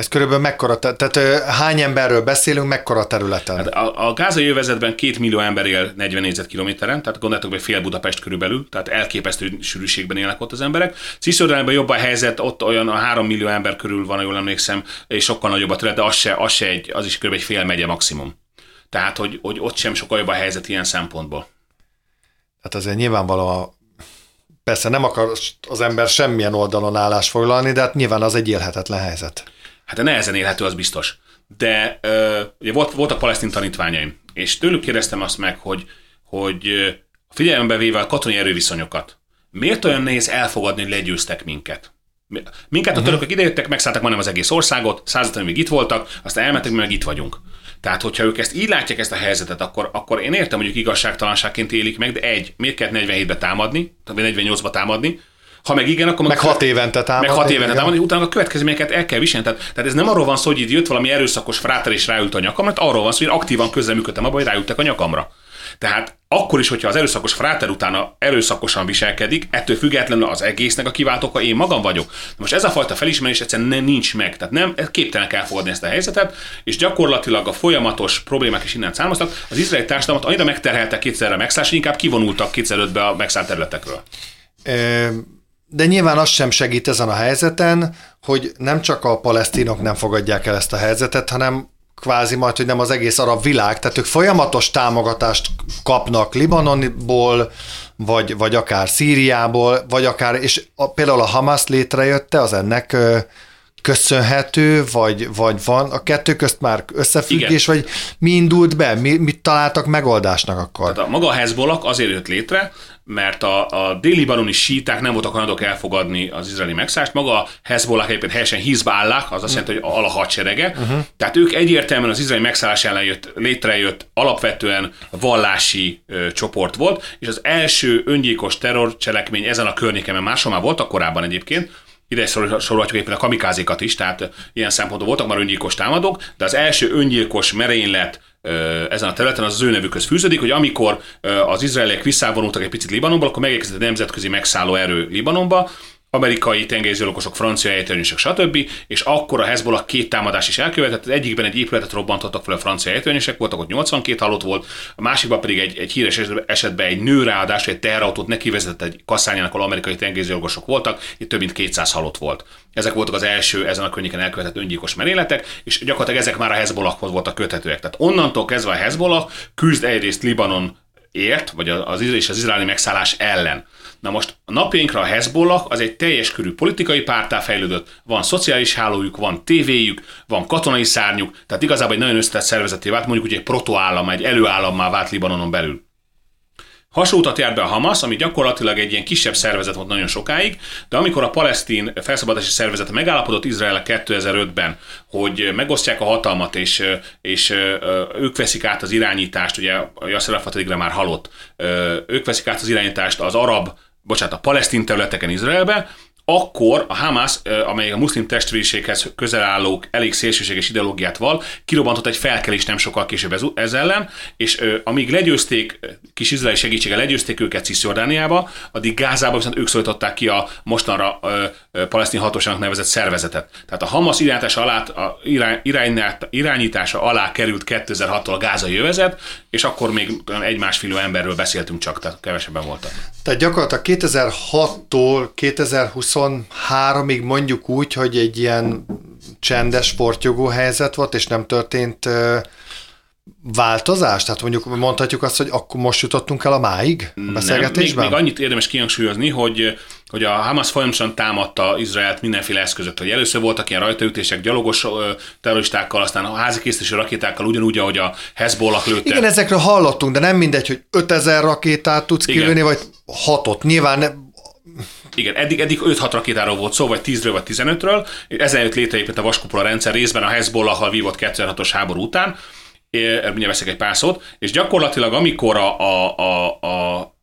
Ez körülbelül mekkora, tehát hány emberről beszélünk, mekkora területen? Hát a, a gázai övezetben két millió ember él 40 négyzetkilométeren, tehát gondoltok, hogy fél Budapest körülbelül, tehát elképesztő sűrűségben élnek ott az emberek. Cisjordániában jobb a helyzet, ott olyan a 3 millió ember körül van, jól emlékszem, és sokkal nagyobb a terület, de az, se, az, se egy, az is kb. egy fél megye maximum. Tehát, hogy, hogy ott sem sokkal jobb a helyzet ilyen szempontból. Tehát azért nyilvánvalóan persze nem akar az ember semmilyen oldalon állás foglalni, de hát nyilván az egy élhetetlen helyzet hát nehezen élhető, az biztos. De ö, ugye volt, voltak palesztin tanítványaim, és tőlük kérdeztem azt meg, hogy, hogy figyelembe véve a katonai erőviszonyokat, miért olyan nehéz elfogadni, hogy legyőztek minket? Minket a mhm. törökök idejöttek, megszálltak majdnem az egész országot, századon még itt voltak, aztán elmentek, mi meg itt vagyunk. Tehát, hogyha ők ezt így látják ezt a helyzetet, akkor, akkor én értem, hogy ők igazságtalanságként élik meg, de egy, miért kellett 47-be támadni, vagy 48-ba támadni, ha meg igen, akkor meg hat évente támadni. Meg hat évente támadni, utána a következményeket el kell viselni. Tehát, tehát, ez nem arról van szó, hogy itt jött valami erőszakos fráter és ráült a nyakam, mert arról van szó, hogy aktívan közreműködtem abban, hogy ráültek a nyakamra. Tehát akkor is, hogyha az erőszakos fráter utána erőszakosan viselkedik, ettől függetlenül az egésznek a kiváltóka én magam vagyok. Most ez a fajta felismerés egyszerűen nem, nincs meg. Tehát nem, képtelenek elfogadni ezt a helyzetet, és gyakorlatilag a folyamatos problémák is innen származtak. Az izraeli társadalmat annyira megterheltek kétszerre megszállás, hogy inkább kivonultak kétszer be a megszállt területekről. E- de nyilván az sem segít ezen a helyzeten, hogy nem csak a palesztinok nem fogadják el ezt a helyzetet, hanem kvázi majd, hogy nem az egész arab világ, tehát ők folyamatos támogatást kapnak Libanonból, vagy, vagy akár Szíriából, vagy akár, és a, például a Hamas létrejötte, az ennek köszönhető, vagy, vagy van a kettő közt már összefüggés, Igen. vagy mi indult be, mi, mit találtak megoldásnak akkor? Tehát a maga a Hezbollah azért jött létre, mert a, a déli baroni síták nem voltak hajlandók elfogadni az izraeli megszállást. Maga a Hezbollah egyébként helyesen Hizbállah, az azt jelenti, hogy a hadserege. Uh-huh. Tehát ők egyértelműen az izraeli megszállás ellen jött, létrejött alapvetően vallási ö, csoport volt, és az első öngyilkos terrorcselekmény ezen a környéken, mert máshol már voltak korábban egyébként, ide sorolhatjuk éppen a kamikázikat is, tehát ilyen szempontból voltak már öngyilkos támadók, de az első öngyilkos merénylet ezen a területen az, az ő nevükhöz fűződik, hogy amikor az izraeliek visszavonultak egy picit Libanonból, akkor megérkezett a nemzetközi megszálló erő Libanonba, amerikai tengerészgyilkosok, francia ejtőernyősök, stb. És akkor a Hezbollah két támadás is elkövetett. Az egyikben egy épületet robbantottak fel a francia ejtőernyősek, voltak ott 82 halott volt, a másikban pedig egy, egy híres esetben egy nő ráadásul egy teherautót neki vezetett egy kasszányának, ahol amerikai tengerészgyilkosok voltak, itt több mint 200 halott volt. Ezek voltak az első ezen a környéken elkövetett öngyilkos merényletek, és gyakorlatilag ezek már a Hezbollahhoz voltak köthetőek. Tehát onnantól kezdve a Hezbollah küzd egyrészt Libanon ért, vagy az, és az izraeli megszállás ellen. Na most a napjainkra a Hezbollah az egy teljes körű politikai pártá fejlődött, van szociális hálójuk, van tévéjük, van katonai szárnyuk, tehát igazából egy nagyon összetett szervezeté vált, mondjuk úgy egy protoállam, egy előállammá vált Libanonon belül. Hasonlótat járt be a Hamas, ami gyakorlatilag egy ilyen kisebb szervezet volt nagyon sokáig, de amikor a palesztin felszabadási szervezet megállapodott Izrael 2005-ben, hogy megosztják a hatalmat, és, és ők veszik át az irányítást, ugye Yasser Arafat már halott, ők veszik át az irányítást az arab bocsánat, a palesztin területeken Izraelbe, akkor a Hamas, amely a muszlim testvériséghez közel álló elég szélsőséges ideológiát val, kirobbantott egy felkelést nem sokkal később ez, ez ellen, és amíg legyőzték, kis izraeli segítséggel legyőzték őket Cisjordániába, addig Gázába viszont ők szólították ki a mostanra ö, ö, palesztin hatóságnak nevezett szervezetet. Tehát a Hamas irányítása alá, a irány, irányítása alá került 2006-tól a gázai jövezet, és akkor még egy-másfél emberről beszéltünk csak, tehát kevesebben voltak. Tehát gyakorlatilag 2006-tól 2020 23-ig mondjuk úgy, hogy egy ilyen csendes sportjogó helyzet volt, és nem történt változás? Tehát mondjuk mondhatjuk azt, hogy akkor most jutottunk el a máig a beszélgetésben? Nem, még, még annyit érdemes kihangsúlyozni, hogy hogy a Hamas folyamatosan támadta Izraelt mindenféle eszközök, hogy először voltak ilyen rajtaütések gyalogos terroristákkal, aztán a házikészítési rakétákkal, ugyanúgy, ahogy a Hezbollah lőtte. Igen, ezekről hallottunk, de nem mindegy, hogy 5000 rakétát tudsz kilőni, vagy hatot. Nyilván Igen, eddig, eddig 5-6 rakétáról volt szó, vagy 10-ről, vagy 15-ről. Ezen létrejött a vaskupola rendszer részben a Hezbollah-hal vívott 2006-os háború után. Mindjárt veszek egy pár szót. És gyakorlatilag, amikor a, a, a, a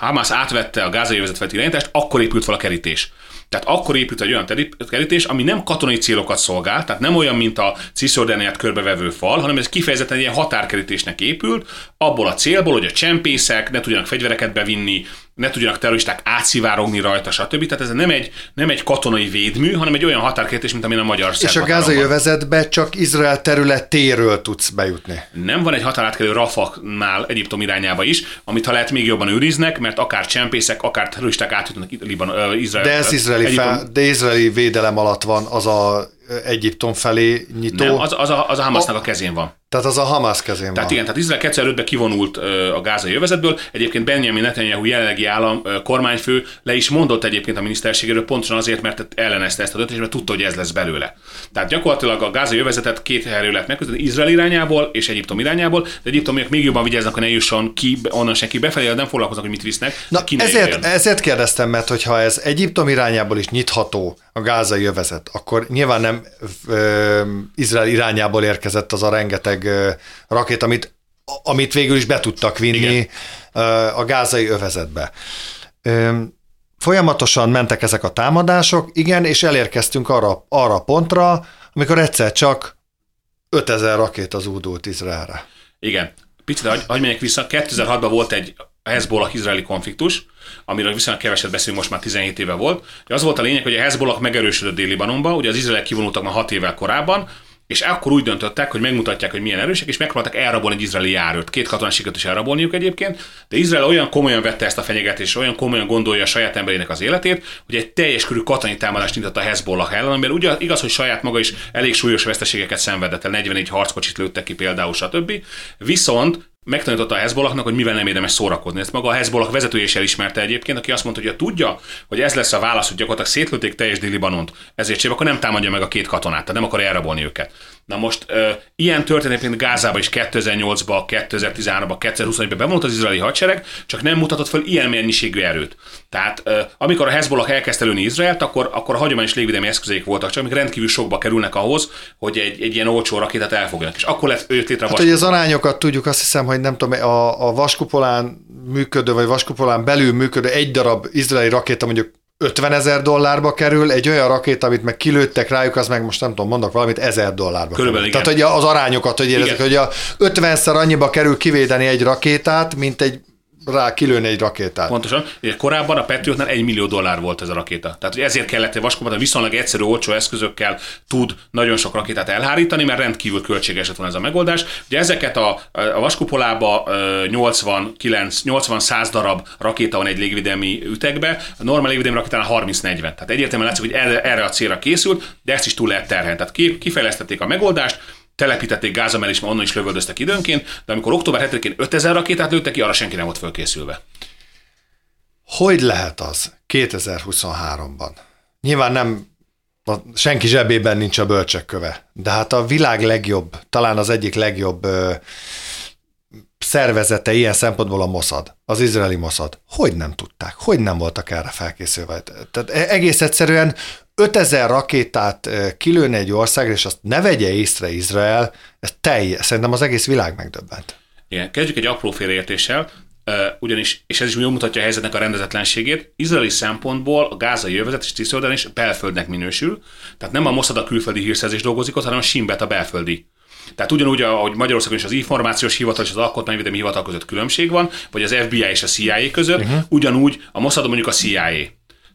Hamas átvette a gázai vezetett irányítást, akkor épült fel a kerítés. Tehát akkor épült egy olyan kerítés, ami nem katonai célokat szolgál, tehát nem olyan, mint a Cisjordániát körbevevő fal, hanem ez kifejezetten ilyen határkerítésnek épült, abból a célból, hogy a csempészek ne tudjanak fegyvereket bevinni, ne tudjanak terroristák átszivárogni rajta, stb. Tehát ez nem egy, nem egy katonai védmű, hanem egy olyan határkérdés, mint amin a magyar És a gázai övezetbe csak Izrael területéről tudsz bejutni. Nem van egy határátkelő Rafaknál Egyiptom irányába is, amit ha lehet még jobban őriznek, mert akár csempészek, akár terroristák átjutnak Liban, Izrael. De ez izraeli, fel, de izraeli védelem alatt van az a Egyiptom felé nyitó. Nem, az, az, a, az a Hamasnak a, a kezén van. Tehát az a Hamas kezén Tehát van. igen, tehát Izrael 2005-ben kivonult a gázai övezetből. Egyébként Benjamin Netanyahu jelenlegi állam kormányfő le is mondott egyébként a miniszterségéről pontosan azért, mert ellenezte ezt a döntést, mert tudta, hogy ez lesz belőle. Tehát gyakorlatilag a gázai övezetet két helyről lehet megkötni, Izrael irányából és Egyiptom irányából, de Egyiptomiak még jobban vigyáznak, hogy ne jusson ki, onnan senki befelé, nem foglalkoznak, hogy mit visznek. Na, ezért, ezért kérdeztem, mert hogyha ez Egyiptom irányából is nyitható a gázai övezet, akkor nyilván nem ö, Izrael irányából érkezett az a rengeteg rakét, amit, amit végül is be tudtak vinni Igen. a gázai övezetbe. Folyamatosan mentek ezek a támadások, igen, és elérkeztünk arra, arra pontra, amikor egyszer csak 5000 rakét az údult Izraelre. Igen. Picit, hogy, hogy menjek vissza, 2006-ban volt egy Hezbollah-izraeli konfliktus, amiről viszonylag keveset beszélünk, most már 17 éve volt. Az volt a lényeg, hogy a Hezbollah megerősödött Dél-Libanonba, ugye az izraelek kivonultak már 6 évvel korábban, és akkor úgy döntöttek, hogy megmutatják, hogy milyen erősek, és megpróbáltak elrabolni egy izraeli járőt. Két katonás sikerült is elrabolniuk egyébként, de Izrael olyan komolyan vette ezt a fenyegetést, és olyan komolyan gondolja a saját emberének az életét, hogy egy teljes körű katonai támadást nyitott a Hezbollah ellen, amiben ugye igaz, hogy saját maga is elég súlyos veszteségeket szenvedett el, 44 harckocsit lőttek ki például, stb. Viszont megtanította a Hezbollahnak, hogy mivel nem érdemes szórakozni. Ezt maga a Hezbollah vezetője is elismerte egyébként, aki azt mondta, hogy ha tudja, hogy ez lesz a válasz, hogy gyakorlatilag szétlőtték teljes Dél-Libanont, ezért sem, akkor nem támadja meg a két katonát, tehát nem akar elrabolni őket. Na most ö, ilyen történet, mint Gázába is 2008-ba, 2013-ba, 2021-ben bevonult az izraeli hadsereg, csak nem mutatott fel ilyen mennyiségű erőt. Tehát ö, amikor a Hezbollah elkezdte lőni Izraelt, akkor, akkor a hagyományos légvédelmi eszközeik voltak, csak amik rendkívül sokba kerülnek ahhoz, hogy egy, egy ilyen olcsó rakétát elfogjanak. És akkor lett őt létre hát, hogy az arányokat tudjuk, azt hiszem, hogy nem tudom, a, a vaskupolán működő, vagy vaskupolán belül működő egy darab izraeli rakéta mondjuk 50 ezer dollárba kerül, egy olyan rakét, amit meg kilőttek rájuk, az meg most nem tudom, mondok valamit, ezer dollárba Körülbelül kerül. Igen. Tehát, hogy az arányokat, hogy érezzük, hogy a 50-szer annyiba kerül kivédeni egy rakétát, mint egy rá kilőni egy rakétát. Pontosan. Korábban a Patriotnál egy millió dollár volt ez a rakéta. Tehát hogy ezért kellett egy vaskomat, viszonylag egyszerű, olcsó eszközökkel tud nagyon sok rakétát elhárítani, mert rendkívül költséges lett volna ez a megoldás. Ugye ezeket a, a vaskupolába 80-100 darab rakéta van egy légvédelmi ütegbe, a normál légvédelmi rakétánál 30-40. Tehát egyértelműen látszik, hogy erre a célra készült, de ezt is túl lehet terhelni. Tehát kifejlesztették a megoldást, telepítették Gáza és onnan is lövöldöztek időnként, de amikor október 7-én 5000 rakétát lőttek ki, arra senki nem volt fölkészülve. Hogy lehet az 2023-ban? Nyilván nem senki zsebében nincs a bölcsekköve, de hát a világ legjobb, talán az egyik legjobb ö, szervezete ilyen szempontból a Mossad, az izraeli Mossad. Hogy nem tudták? Hogy nem voltak erre felkészülve? Tehát e-, egész egyszerűen 5000 rakétát kilőni egy országra, és azt ne vegye észre Izrael, ez teljes, szerintem az egész világ megdöbbent. Igen, kezdjük egy apró félreértéssel, ugyanis, és ez is jól mutatja a helyzetnek a rendezetlenségét, izraeli szempontból a gázai övezet és Cisjordan is belföldnek minősül, tehát nem a Mossad a külföldi hírszerzés dolgozik ott, hanem a Simbet a belföldi. Tehát ugyanúgy, ahogy Magyarországon is az információs hivatal és az alkotmányvédelmi hivatal között különbség van, vagy az FBI és a CIA között, uh-huh. ugyanúgy a Mossad mondjuk a CIA.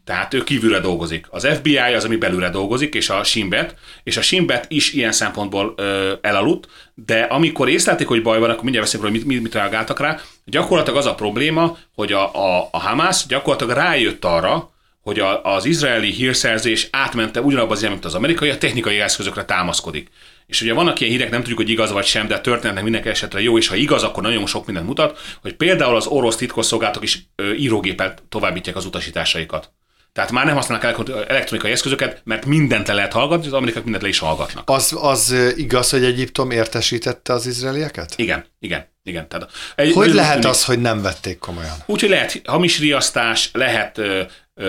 Tehát ő kívülre dolgozik. Az FBI az, ami belülre dolgozik, és a Simbet, és a Simbet is ilyen szempontból ö, elaludt, de amikor észlelték, hogy baj van, akkor mindjárt beszélünk hogy mit, mit, mit reagáltak rá. Gyakorlatilag az a probléma, hogy a, a, a Hamas gyakorlatilag rájött arra, hogy a, az izraeli hírszerzés átmente ugyanabban az mint az amerikai, a technikai eszközökre támaszkodik. És ugye vannak ilyen hírek, nem tudjuk, hogy igaz vagy sem, de a történetnek minden esetre jó, és ha igaz, akkor nagyon sok mindent mutat, hogy például az orosz titkosszolgálatok is írógéppel továbbítják az utasításaikat. Tehát már nem használnak elektronikai eszközöket, mert mindent le lehet hallgatni, az amerikák mindent le is hallgatnak. Az, az igaz, hogy Egyiptom értesítette az izraelieket? Igen, igen, igen. Tehát egy, hogy lehet az, hogy nem vették komolyan? Úgyhogy lehet hamis riasztás, lehet ö,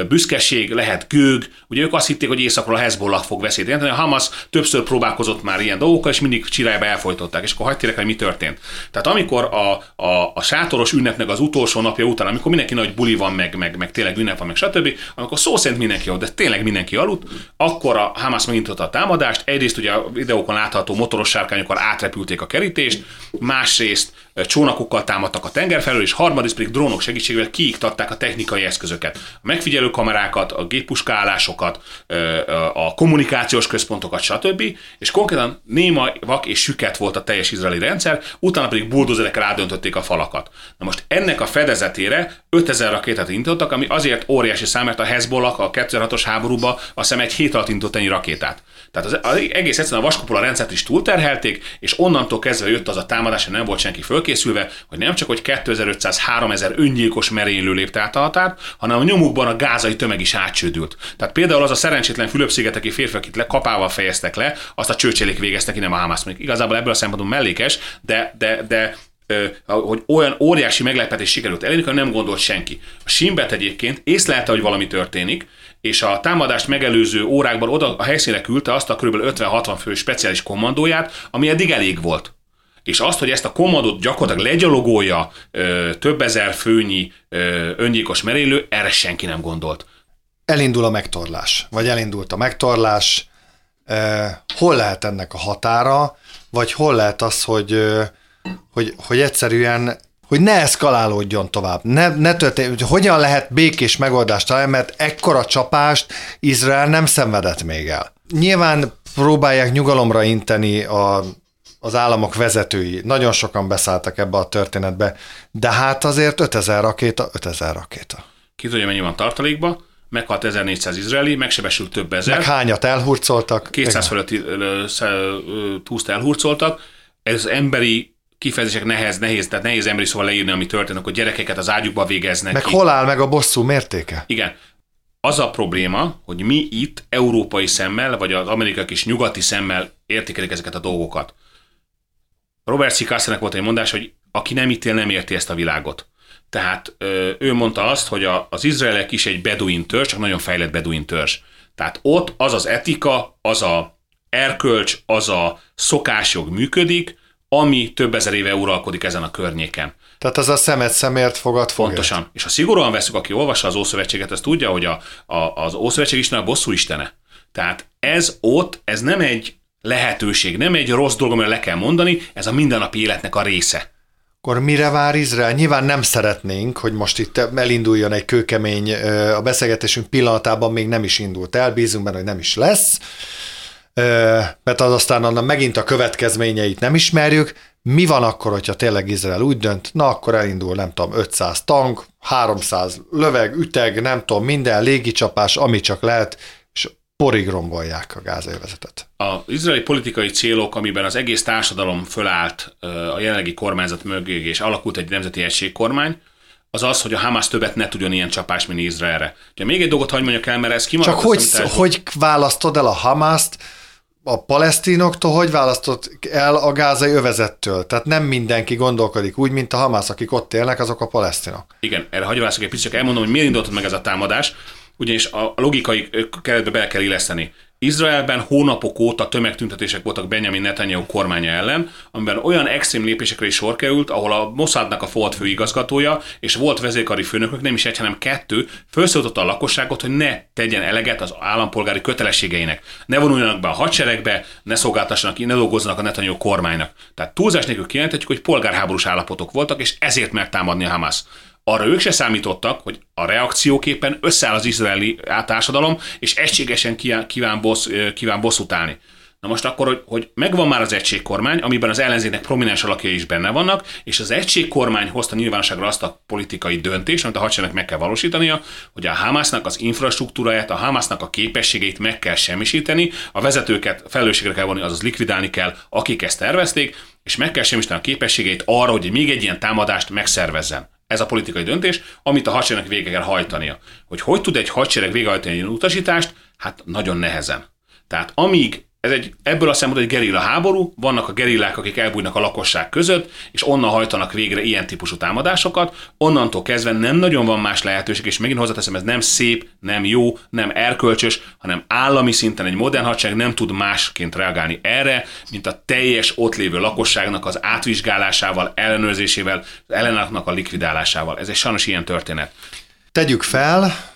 büszkeség, lehet gőg. Ugye ők azt hitték, hogy északról a Hezbollah fog veszélyt jelenteni. A Hamas többször próbálkozott már ilyen dolgokkal, és mindig csirályba elfolytották. És akkor hagyj hogy mi történt. Tehát amikor a, a, a sátoros ünnepnek az utolsó napja után, amikor mindenki nagy buli van, meg, meg, meg tényleg ünnep van, meg stb., amikor szó szerint mindenki ott, de tényleg mindenki aludt, akkor a Hamas megindította a támadást. Egyrészt ugye a videókon látható motoros sárkányokkal átrepülték a kerítést, másrészt csónakokkal támadtak a tenger felől, és harmadrészt pedig drónok segítségével kiiktatták a technikai eszközöket. A megfigyelő kamerákat, a géppuskálásokat, a kommunikációs központokat, stb. És konkrétan néma, vak és süket volt a teljes izraeli rendszer, utána pedig buldozerekkel átdöntötték a falakat. Na most ennek a fedezetére 5000 rakétát indítottak, ami azért óriási szám, mert a Hezbollah a 2006-os háborúba a szem egy hét alatt indított ennyi rakétát. Tehát az, az egész egyszerűen a vaskopola rendszert is túlterhelték, és onnantól kezdve jött az a támadás, hogy nem volt senki fölkészülve, hogy nem csak hogy 2500-3000 öngyilkos merénylő lépte át a határt, hanem a nyomukban a gázai tömeg is átcsődült. Tehát például az a szerencsétlen Fülöp-szigeteki férfi, akit le, kapával fejeztek le, azt a csőcselék végeztek ki, nem a Hamas. Még igazából ebből a szempontból mellékes, de, de, de hogy olyan óriási meglepetés sikerült elérni, nem gondolt senki. A Simbet egyébként észlelte, hogy valami történik, és a támadást megelőző órákban oda a helyszínre küldte azt a kb. 50-60 fő speciális kommandóját, ami eddig elég volt. És azt, hogy ezt a kommandót gyakorlatilag legyalogolja ö, több ezer főnyi ö, öngyilkos merélő, erre senki nem gondolt. Elindul a megtorlás, vagy elindult a megtorlás, ö, hol lehet ennek a határa, vagy hol lehet az, hogy, hogy, hogy egyszerűen hogy ne eszkalálódjon tovább, ne, ne történjen, hogy hogyan lehet békés megoldást találni, mert ekkora csapást Izrael nem szenvedett még el. Nyilván próbálják nyugalomra inteni a, az államok vezetői. Nagyon sokan beszálltak ebbe a történetbe, de hát azért 5000 rakéta, 5000 rakéta. Ki tudja, mennyi van tartalékba? meghalt 1400 izraeli, megsebesült több ezer. Meg hányat elhurcoltak? 200 fölött túszt elhurcoltak. Ez emberi kifejezések nehez, nehéz, tehát nehéz emberi szóval leírni, ami történik, hogy gyerekeket az ágyukba végeznek. Meg ki. hol áll meg a bosszú mértéke? Igen. Az a probléma, hogy mi itt európai szemmel, vagy az amerikai is nyugati szemmel értékelik ezeket a dolgokat. Robert C. volt egy mondás, hogy aki nem ítél, nem érti ezt a világot. Tehát ő mondta azt, hogy az izraelek is egy beduin törzs, csak nagyon fejlett beduin törzs. Tehát ott az az etika, az a erkölcs, az a szokásjog működik, ami több ezer éve uralkodik ezen a környéken. Tehát az a szemet szemért fogad fogért. Pontosan. És ha szigorúan veszük, aki olvassa az Ószövetséget, az tudja, hogy a, a, az Ószövetség Isten a bosszú istene. Tehát ez ott, ez nem egy lehetőség, nem egy rossz dolog, amire le kell mondani, ez a mindennapi életnek a része. Akkor mire vár Izrael? Nyilván nem szeretnénk, hogy most itt elinduljon egy kőkemény, a beszélgetésünk pillanatában még nem is indult el, bízunk benne, hogy nem is lesz mert az aztán annak megint a következményeit nem ismerjük. Mi van akkor, hogyha tényleg Izrael úgy dönt, na akkor elindul, nem tudom, 500 tank, 300 löveg, üteg, nem tudom, minden légicsapás, ami csak lehet, porig rombolják a gázélvezetet. Az izraeli politikai célok, amiben az egész társadalom fölállt a jelenlegi kormányzat mögé, és alakult egy nemzeti egységkormány, az az, hogy a Hamas többet ne tudjon ilyen csapás, mint Izraelre. Ugye még egy dolgot hagyd mondjak el, mert ez kimarad. Csak hogy, hogy választod el a Hamaszt, a palesztinoktól hogy választott el a gázai övezettől? Tehát nem mindenki gondolkodik úgy, mint a Hamász, akik ott élnek, azok a palesztinok. Igen, erre hagyj egy picit, csak elmondom, hogy miért indult meg ez a támadás, ugyanis a logikai keretbe bele kell illeszteni. Izraelben hónapok óta tömegtüntetések voltak Benjamin Netanyahu kormánya ellen, amiben olyan extrém lépésekre is sor került, ahol a Mossadnak a volt főigazgatója és volt vezérkari főnökök, nem is egy, hanem kettő, felszólította a lakosságot, hogy ne tegyen eleget az állampolgári kötelességeinek. Ne vonuljanak be a hadseregbe, ne szolgáltassanak, ne dolgozzanak a Netanyahu kormánynak. Tehát túlzás nélkül kijelenthetjük, hogy polgárháborús állapotok voltak, és ezért megtámadni a Hamas arra ők se számítottak, hogy a reakcióképpen összeáll az izraeli társadalom, és egységesen kíván, bossz, kíván bosszút állni. Na most akkor, hogy, hogy megvan már az egységkormány, amiben az ellenzéknek prominens alakjai is benne vannak, és az egységkormány hozta nyilvánosságra azt a politikai döntést, amit a hadseregnek meg kell valósítania, hogy a Hamasnak az infrastruktúráját, a Hamasnak a képességeit meg kell semmisíteni, a vezetőket felelősségre kell vonni, azaz likvidálni kell, akik ezt tervezték, és meg kell semmisíteni a képességeit arra, hogy még egy ilyen támadást megszervezzen. Ez a politikai döntés, amit a hadseregnek vége kell hajtania. Hogy hogy tud egy hadsereg végrehajtani egy utasítást? Hát nagyon nehezen. Tehát amíg ez egy, ebből a szempontból egy gerilla háború, vannak a gerillák, akik elbújnak a lakosság között, és onnan hajtanak végre ilyen típusú támadásokat, onnantól kezdve nem nagyon van más lehetőség, és megint hozzáteszem, ez nem szép, nem jó, nem erkölcsös, hanem állami szinten egy modern hadsereg nem tud másként reagálni erre, mint a teljes ott lévő lakosságnak az átvizsgálásával, ellenőrzésével, ellenállóknak a likvidálásával. Ez egy sajnos ilyen történet. Tegyük fel,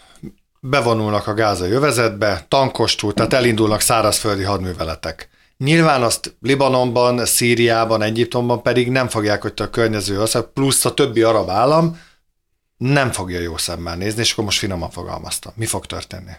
bevonulnak a gázai övezetbe, tankostul, tehát elindulnak szárazföldi hadműveletek. Nyilván azt Libanonban, Szíriában, Egyiptomban pedig nem fogják, hogy a környező ország, plusz a többi arab állam nem fogja jó szemmel nézni, és akkor most finoman fogalmazta. Mi fog történni?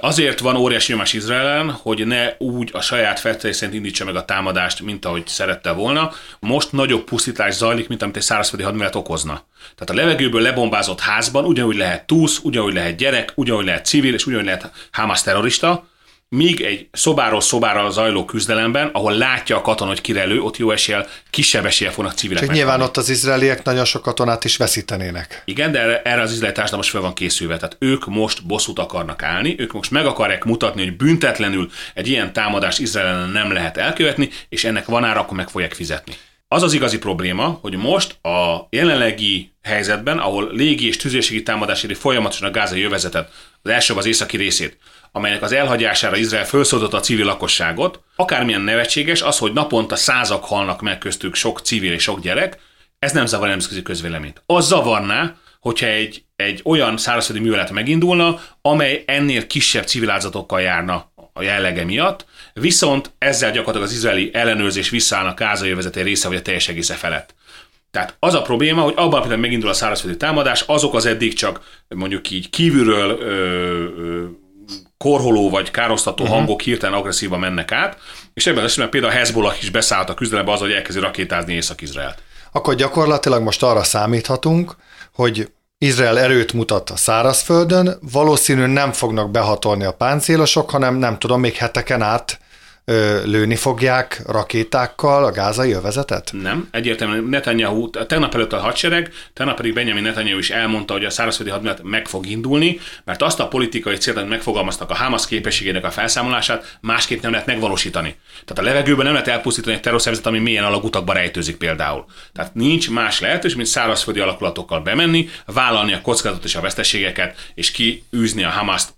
Azért van óriási nyomás Izraelen, hogy ne úgy a saját feltételei szerint indítsa meg a támadást, mint ahogy szerette volna. Most nagyobb pusztítás zajlik, mint amit egy szárazföldi hadművelet okozna. Tehát a levegőből lebombázott házban ugyanúgy lehet túsz, ugyanúgy lehet gyerek, ugyanúgy lehet civil, és ugyanúgy lehet Hamas terrorista, míg egy szobáról szobára zajló küzdelemben, ahol látja a katona, hogy kirelő, ott jó eséllyel, kisebb eséllyel fognak civilek Csak nyilván ott az izraeliek nagyon sok katonát is veszítenének. Igen, de erre, erre az izraeli társadalom most fel van készülve. Tehát ők most bosszút akarnak állni, ők most meg akarják mutatni, hogy büntetlenül egy ilyen támadást Izraelen nem lehet elkövetni, és ennek van ára, akkor meg fogják fizetni. Az az igazi probléma, hogy most a jelenlegi helyzetben, ahol légi és tüzérségi támadás éri folyamatosan a gázai jövezetet, az első az északi részét, amelynek az elhagyására Izrael felszólította a civil lakosságot, akármilyen nevetséges, az, hogy naponta százak halnak meg köztük sok civil és sok gyerek, ez nem zavar nemzetközi közvéleményt. Az zavarná, hogyha egy, egy olyan szárazföldi művelet megindulna, amely ennél kisebb civil áldozatokkal járna a jellege miatt, viszont ezzel gyakorlatilag az izraeli ellenőrzés visszaállna a gázai övezeté része vagy a teljes egésze felett. Tehát az a probléma, hogy abban például megindul a szárazföldi támadás, azok az eddig csak mondjuk így kívülről ö, ö, korholó vagy károsztató uh-huh. hangok hirtelen agresszívan mennek át, és ebben az esetben például a Hezbollah is beszállt a küzdelembe az, hogy elkezdi rakétázni Észak-Izraelt. Akkor gyakorlatilag most arra számíthatunk, hogy Izrael erőt mutat a szárazföldön, valószínűleg nem fognak behatolni a páncélosok, hanem nem tudom, még heteken át lőni fogják rakétákkal a gázai övezetet? Nem, egyértelműen Netanyahu, tegnap előtt a hadsereg, tegnap pedig Benjamin Netanyahu is elmondta, hogy a szárazföldi hadművelet meg fog indulni, mert azt a politikai célt, amit megfogalmaztak a Hamas képességének a felszámolását, másképp nem lehet megvalósítani. Tehát a levegőben nem lehet elpusztítani egy terrorszervezet, ami mélyen alagutakba rejtőzik például. Tehát nincs más lehetőség, mint szárazföldi alakulatokkal bemenni, vállalni a kockázatot és a veszteségeket, és kiűzni a Hamaszt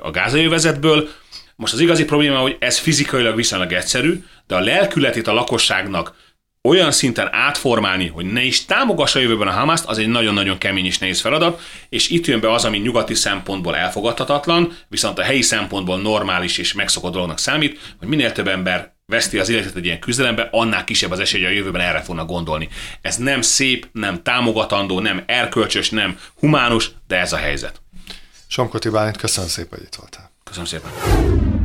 a gázai övezetből, most az igazi probléma, hogy ez fizikailag viszonylag egyszerű, de a lelkületét a lakosságnak olyan szinten átformálni, hogy ne is támogassa a jövőben a Hamaszt, az egy nagyon-nagyon kemény és nehéz feladat, és itt jön be az, ami nyugati szempontból elfogadhatatlan, viszont a helyi szempontból normális és megszokott dolognak számít, hogy minél több ember veszti az életet egy ilyen küzdelembe, annál kisebb az esély, hogy a jövőben erre fognak gondolni. Ez nem szép, nem támogatandó, nem erkölcsös, nem humánus, de ez a helyzet. Somkoti Bálint, köszönöm szépen, hogy itt voltál. Köszönöm szépen.